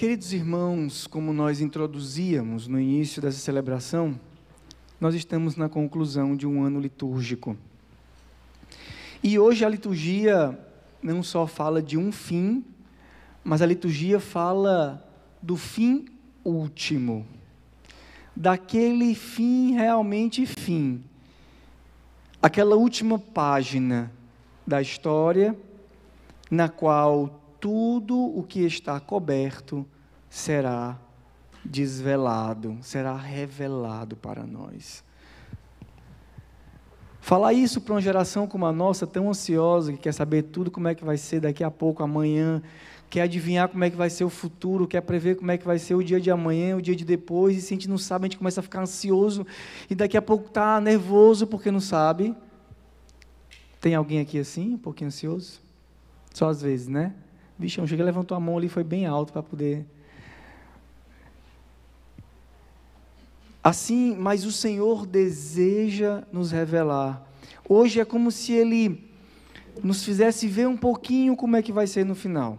Queridos irmãos, como nós introduzíamos no início dessa celebração, nós estamos na conclusão de um ano litúrgico. E hoje a liturgia não só fala de um fim, mas a liturgia fala do fim último. Daquele fim realmente fim. Aquela última página da história na qual tudo o que está coberto será desvelado, será revelado para nós. Falar isso para uma geração como a nossa, tão ansiosa, que quer saber tudo como é que vai ser daqui a pouco, amanhã, quer adivinhar como é que vai ser o futuro, quer prever como é que vai ser o dia de amanhã, o dia de depois, e se a gente não sabe, a gente começa a ficar ansioso, e daqui a pouco está nervoso porque não sabe. Tem alguém aqui assim, um pouquinho ansioso? Só às vezes, né? Bichão, chega levantou a mão ali, foi bem alto para poder. Assim, mas o Senhor deseja nos revelar. Hoje é como se Ele nos fizesse ver um pouquinho como é que vai ser no final.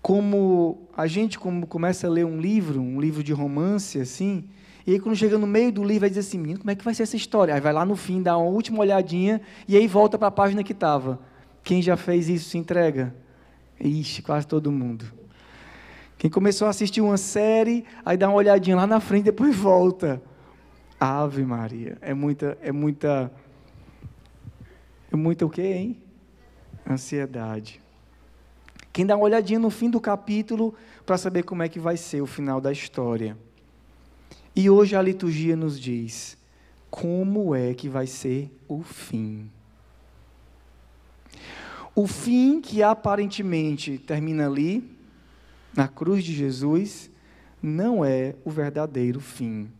Como a gente como começa a ler um livro, um livro de romance, assim, e aí quando chega no meio do livro, vai dizer assim, menino, como é que vai ser essa história? Aí vai lá no fim, dá uma última olhadinha, e aí volta para a página que estava. Quem já fez isso se entrega? Ixi, quase todo mundo. Quem começou a assistir uma série, aí dá uma olhadinha lá na frente, depois volta. Ave Maria, é muita, é muita, é muita o quê, hein? Ansiedade. Quem dá uma olhadinha no fim do capítulo para saber como é que vai ser o final da história. E hoje a liturgia nos diz como é que vai ser o fim. O fim que aparentemente termina ali, na cruz de Jesus, não é o verdadeiro fim.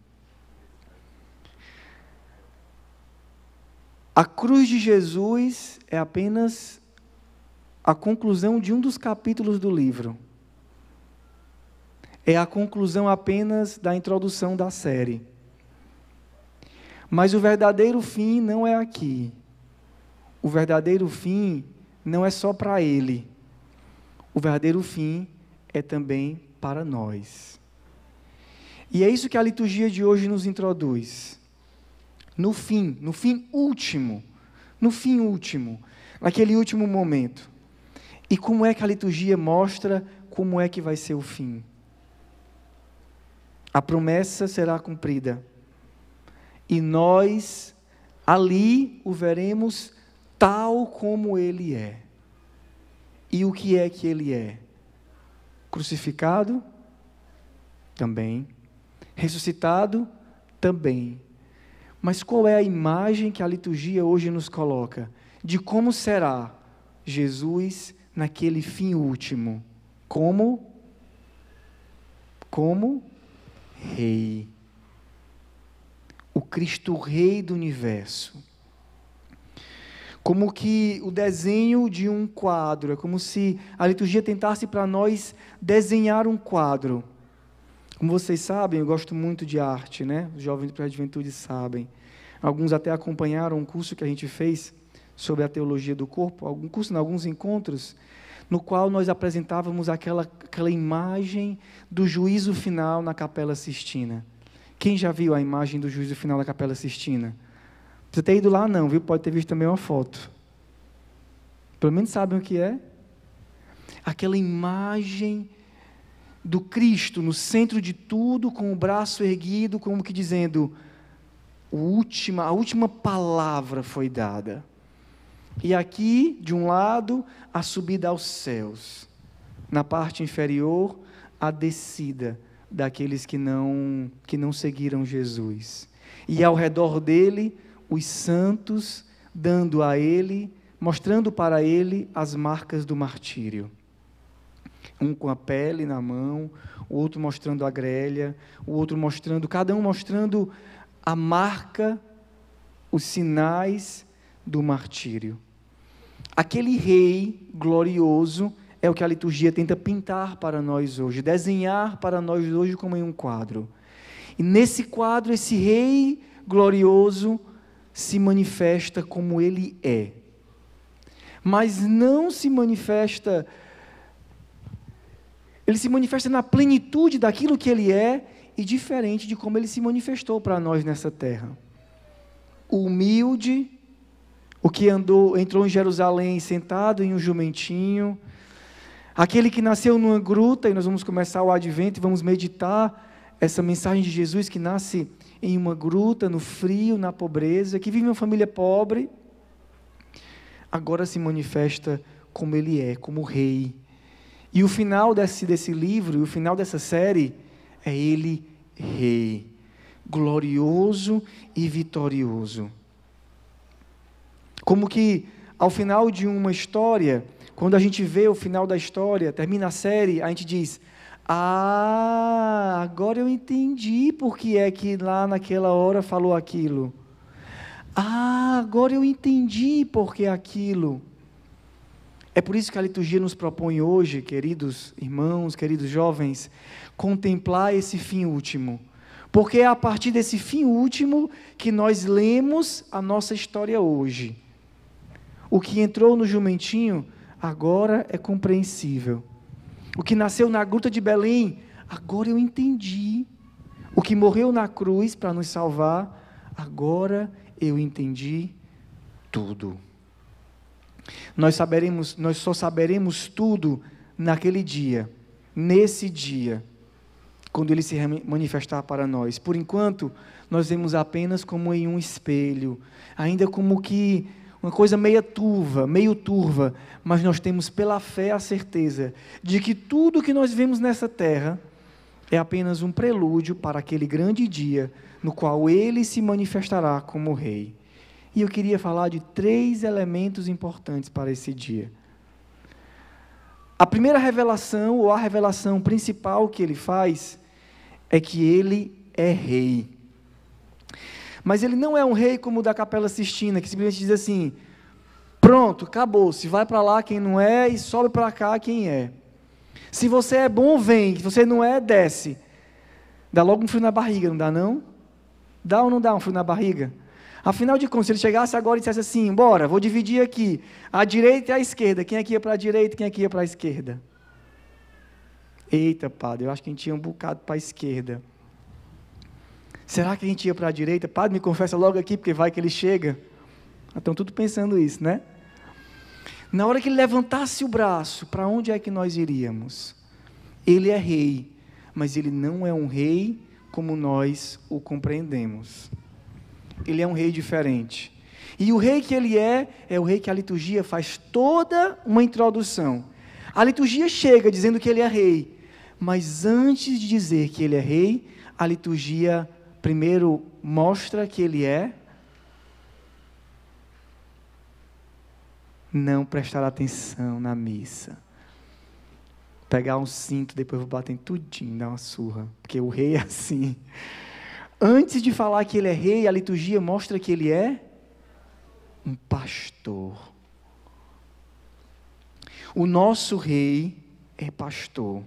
A cruz de Jesus é apenas a conclusão de um dos capítulos do livro. É a conclusão apenas da introdução da série. Mas o verdadeiro fim não é aqui. O verdadeiro fim não é só para ele. O verdadeiro fim é também para nós. E é isso que a liturgia de hoje nos introduz. No fim, no fim último, no fim último, naquele último momento. E como é que a liturgia mostra como é que vai ser o fim? A promessa será cumprida. E nós ali o veremos tal como ele é. E o que é que ele é? Crucificado? Também. Ressuscitado? Também. Mas qual é a imagem que a liturgia hoje nos coloca de como será Jesus naquele fim último? Como? Como? Rei. O Cristo Rei do universo como que o desenho de um quadro, é como se a liturgia tentasse para nós desenhar um quadro. Como vocês sabem, eu gosto muito de arte, né? Os jovens para a juventude sabem. Alguns até acompanharam um curso que a gente fez sobre a teologia do corpo, algum curso, alguns encontros, no qual nós apresentávamos aquela, aquela imagem do juízo final na Capela Sistina. Quem já viu a imagem do juízo final na Capela Sistina? Precisa ter ido lá, não, viu? Pode ter visto também uma foto. Pelo menos sabem o que é? Aquela imagem do Cristo no centro de tudo, com o braço erguido, como que dizendo: última, a última palavra foi dada. E aqui, de um lado, a subida aos céus. Na parte inferior, a descida daqueles que não, que não seguiram Jesus. E ao redor dele, os santos, dando a ele, mostrando para ele as marcas do martírio. Um com a pele na mão, o outro mostrando a grelha, o outro mostrando, cada um mostrando a marca, os sinais do martírio. Aquele rei glorioso é o que a liturgia tenta pintar para nós hoje, desenhar para nós hoje como em um quadro. E nesse quadro, esse rei glorioso se manifesta como ele é. Mas não se manifesta. Ele se manifesta na plenitude daquilo que ele é e diferente de como ele se manifestou para nós nessa terra. Humilde, o que andou, entrou em Jerusalém sentado em um jumentinho, aquele que nasceu numa gruta, e nós vamos começar o advento e vamos meditar essa mensagem de Jesus que nasce em uma gruta, no frio, na pobreza, que vive uma família pobre, agora se manifesta como ele é, como rei. E o final desse, desse livro, o final dessa série, é ele rei, glorioso e vitorioso. Como que ao final de uma história, quando a gente vê o final da história, termina a série, a gente diz: Ah, agora eu entendi por que é que lá naquela hora falou aquilo. Ah, agora eu entendi por que aquilo. É por isso que a liturgia nos propõe hoje, queridos irmãos, queridos jovens, contemplar esse fim último. Porque é a partir desse fim último que nós lemos a nossa história hoje. O que entrou no jumentinho agora é compreensível. O que nasceu na gruta de Belém, agora eu entendi. O que morreu na cruz para nos salvar, agora eu entendi tudo. Nós saberemos, nós só saberemos tudo naquele dia, nesse dia, quando ele se manifestar para nós. Por enquanto, nós vemos apenas como em um espelho, ainda como que uma coisa meia turva, meio turva, mas nós temos pela fé a certeza de que tudo que nós vemos nessa terra é apenas um prelúdio para aquele grande dia no qual ele se manifestará como rei. E eu queria falar de três elementos importantes para esse dia. A primeira revelação, ou a revelação principal que ele faz, é que ele é rei. Mas ele não é um rei como o da Capela Sistina, que simplesmente diz assim: pronto, acabou, se vai para lá quem não é e sobe para cá quem é. Se você é bom, vem, se você não é, desce. Dá logo um frio na barriga, não dá não? Dá ou não dá um frio na barriga? Afinal de contas, se ele chegasse agora e dissesse assim: bora, vou dividir aqui, a direita e a esquerda, quem aqui ia para a direita, quem aqui ia para a esquerda? Eita, padre, eu acho que a gente ia um bocado para a esquerda. Será que a gente ia para a direita? Padre, me confessa logo aqui, porque vai que ele chega. Estão tudo pensando isso, né? Na hora que ele levantasse o braço, para onde é que nós iríamos? Ele é rei, mas ele não é um rei como nós o compreendemos ele é um rei diferente. E o rei que ele é, é o rei que a liturgia faz toda uma introdução. A liturgia chega dizendo que ele é rei, mas antes de dizer que ele é rei, a liturgia primeiro mostra que ele é. Não prestar atenção na missa. Pegar um cinto, depois vou bater em tudinho, dar uma surra. Porque o rei é assim. Antes de falar que ele é rei, a liturgia mostra que ele é um pastor. O nosso rei é pastor.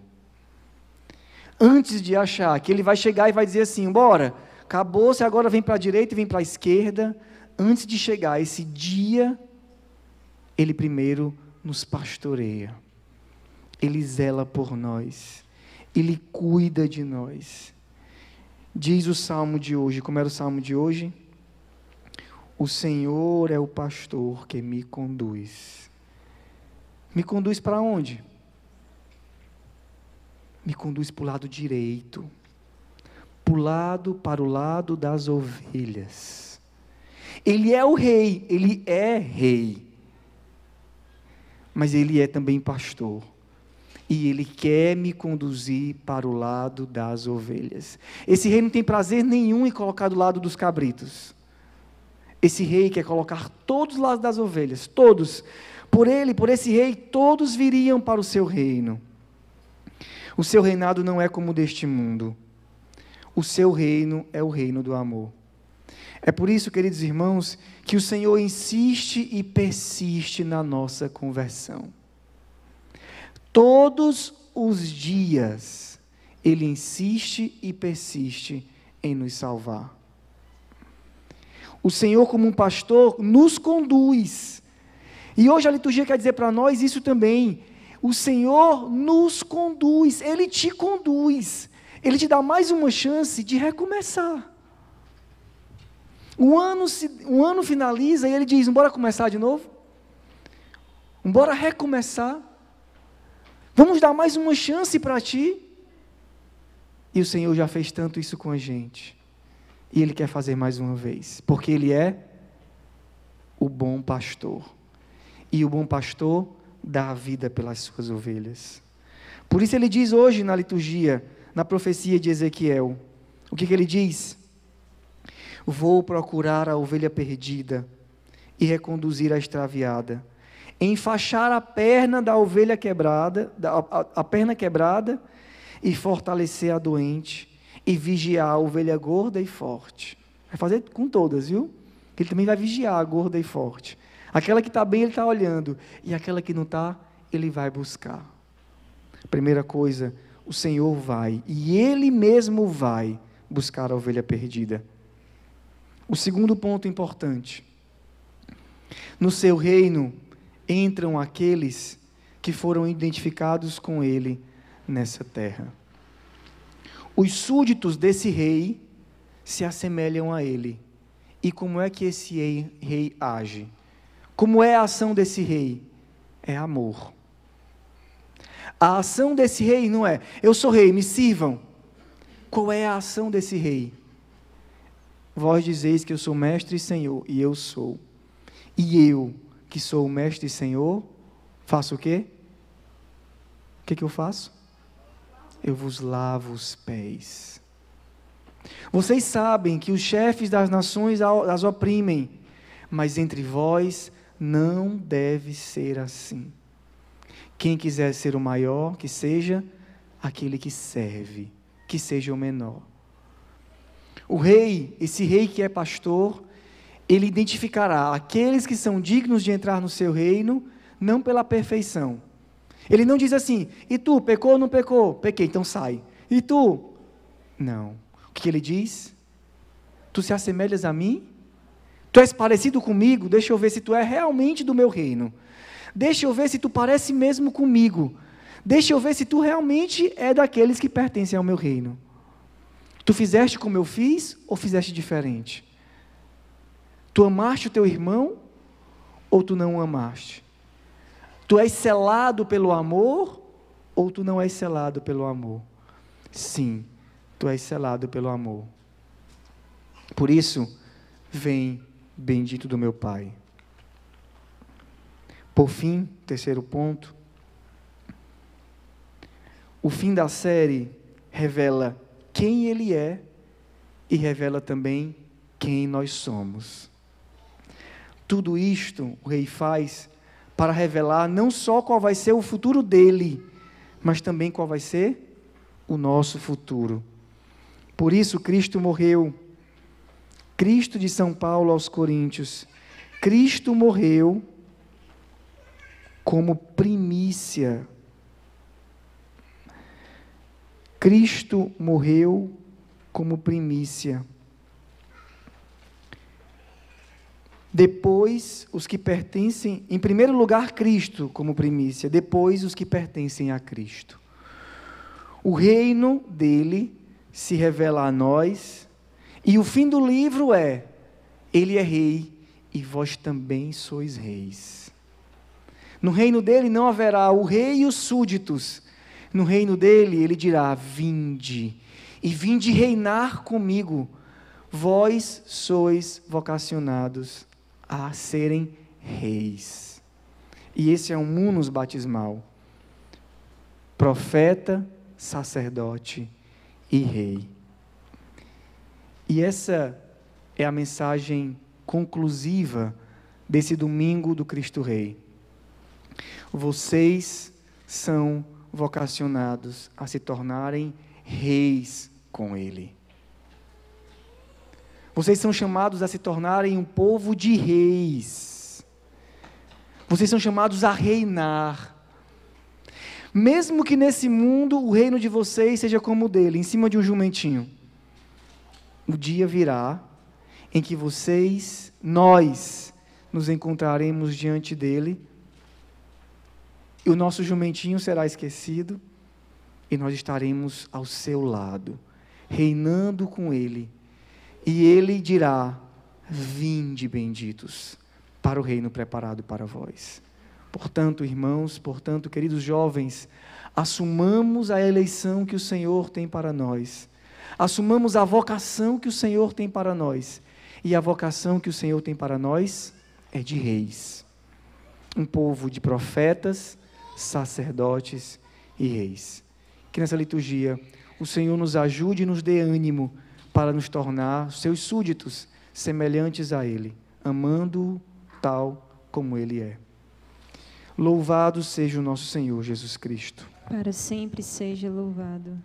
Antes de achar que ele vai chegar e vai dizer assim: bora, acabou, você agora vem para a direita e vem para a esquerda. Antes de chegar esse dia, ele primeiro nos pastoreia. Ele zela por nós. Ele cuida de nós. Diz o salmo de hoje, como era o salmo de hoje? O Senhor é o pastor que me conduz. Me conduz para onde? Me conduz para o lado direito, para o lado, para o lado das ovelhas. Ele é o rei, ele é rei, mas ele é também pastor e ele quer me conduzir para o lado das ovelhas. Esse rei não tem prazer nenhum em colocar do lado dos cabritos. Esse rei quer colocar todos os lados das ovelhas, todos. Por ele, por esse rei, todos viriam para o seu reino. O seu reinado não é como o deste mundo. O seu reino é o reino do amor. É por isso, queridos irmãos, que o Senhor insiste e persiste na nossa conversão. Todos os dias, Ele insiste e persiste em nos salvar. O Senhor, como um pastor, nos conduz. E hoje a liturgia quer dizer para nós isso também. O Senhor nos conduz, Ele te conduz, Ele te dá mais uma chance de recomeçar. Um ano, um ano finaliza e Ele diz: Bora começar de novo? Bora recomeçar? Vamos dar mais uma chance para ti? E o Senhor já fez tanto isso com a gente. E Ele quer fazer mais uma vez, porque Ele é o bom pastor. E o bom pastor dá a vida pelas suas ovelhas. Por isso ele diz hoje na liturgia, na profecia de Ezequiel, o que, que ele diz? Vou procurar a ovelha perdida e reconduzir a extraviada, enfaixar a perna da ovelha quebrada, a, a, perna quebrada e fortalecer a doente e vigiar a ovelha gorda e forte. Vai fazer com todas, viu? Ele também vai vigiar a gorda e forte. Aquela que está bem, ele está olhando. E aquela que não está, ele vai buscar. Primeira coisa, o Senhor vai. E Ele mesmo vai buscar a ovelha perdida. O segundo ponto importante. No seu reino entram aqueles que foram identificados com Ele nessa terra. Os súditos desse rei se assemelham a ele. E como é que esse rei, age? Como é a ação desse rei? É amor. A ação desse rei não é, eu sou rei, me sirvam. Qual é a ação desse rei? Vós dizeis que eu sou mestre e senhor, e eu sou. E eu, que sou o mestre e senhor, faço o quê? O que, que eu faço? eu vos lavo os pés. Vocês sabem que os chefes das nações as oprimem, mas entre vós não deve ser assim. Quem quiser ser o maior, que seja aquele que serve, que seja o menor. O rei, esse rei que é pastor, ele identificará aqueles que são dignos de entrar no seu reino, não pela perfeição, ele não diz assim, e tu, pecou ou não pecou? Pequei, então sai. E tu? Não. O que ele diz? Tu se assemelhas a mim? Tu és parecido comigo? Deixa eu ver se tu é realmente do meu reino. Deixa eu ver se tu parece mesmo comigo. Deixa eu ver se tu realmente é daqueles que pertencem ao meu reino. Tu fizeste como eu fiz ou fizeste diferente? Tu amaste o teu irmão ou tu não o amaste? Tu és selado pelo amor ou tu não és selado pelo amor? Sim, tu és selado pelo amor. Por isso, vem, bendito do meu Pai. Por fim, terceiro ponto. O fim da série revela quem Ele é e revela também quem nós somos. Tudo isto o Rei faz para revelar não só qual vai ser o futuro dele, mas também qual vai ser o nosso futuro. Por isso Cristo morreu. Cristo de São Paulo aos Coríntios. Cristo morreu como primícia. Cristo morreu como primícia. Depois, os que pertencem, em primeiro lugar, Cristo como primícia, depois, os que pertencem a Cristo. O reino dele se revela a nós, e o fim do livro é: Ele é rei e vós também sois reis. No reino dele não haverá o rei e os súditos. No reino dele, ele dirá: Vinde, e vinde reinar comigo. Vós sois vocacionados a serem reis. E esse é um munus batismal. Profeta, sacerdote e rei. E essa é a mensagem conclusiva desse domingo do Cristo Rei. Vocês são vocacionados a se tornarem reis com Ele. Vocês são chamados a se tornarem um povo de reis. Vocês são chamados a reinar. Mesmo que nesse mundo o reino de vocês seja como o dele, em cima de um jumentinho. O dia virá em que vocês, nós, nos encontraremos diante dele E o nosso jumentinho será esquecido e nós estaremos ao seu lado, reinando com ele. E ele dirá: Vinde, benditos, para o reino preparado para vós. Portanto, irmãos, portanto, queridos jovens, assumamos a eleição que o Senhor tem para nós. Assumamos a vocação que o Senhor tem para nós. E a vocação que o Senhor tem para nós é de reis. Um povo de profetas, sacerdotes e reis. Que nessa liturgia o Senhor nos ajude e nos dê ânimo para nos tornar seus súditos, semelhantes a Ele, amando-o tal como Ele é. Louvado seja o nosso Senhor Jesus Cristo. Para sempre seja louvado.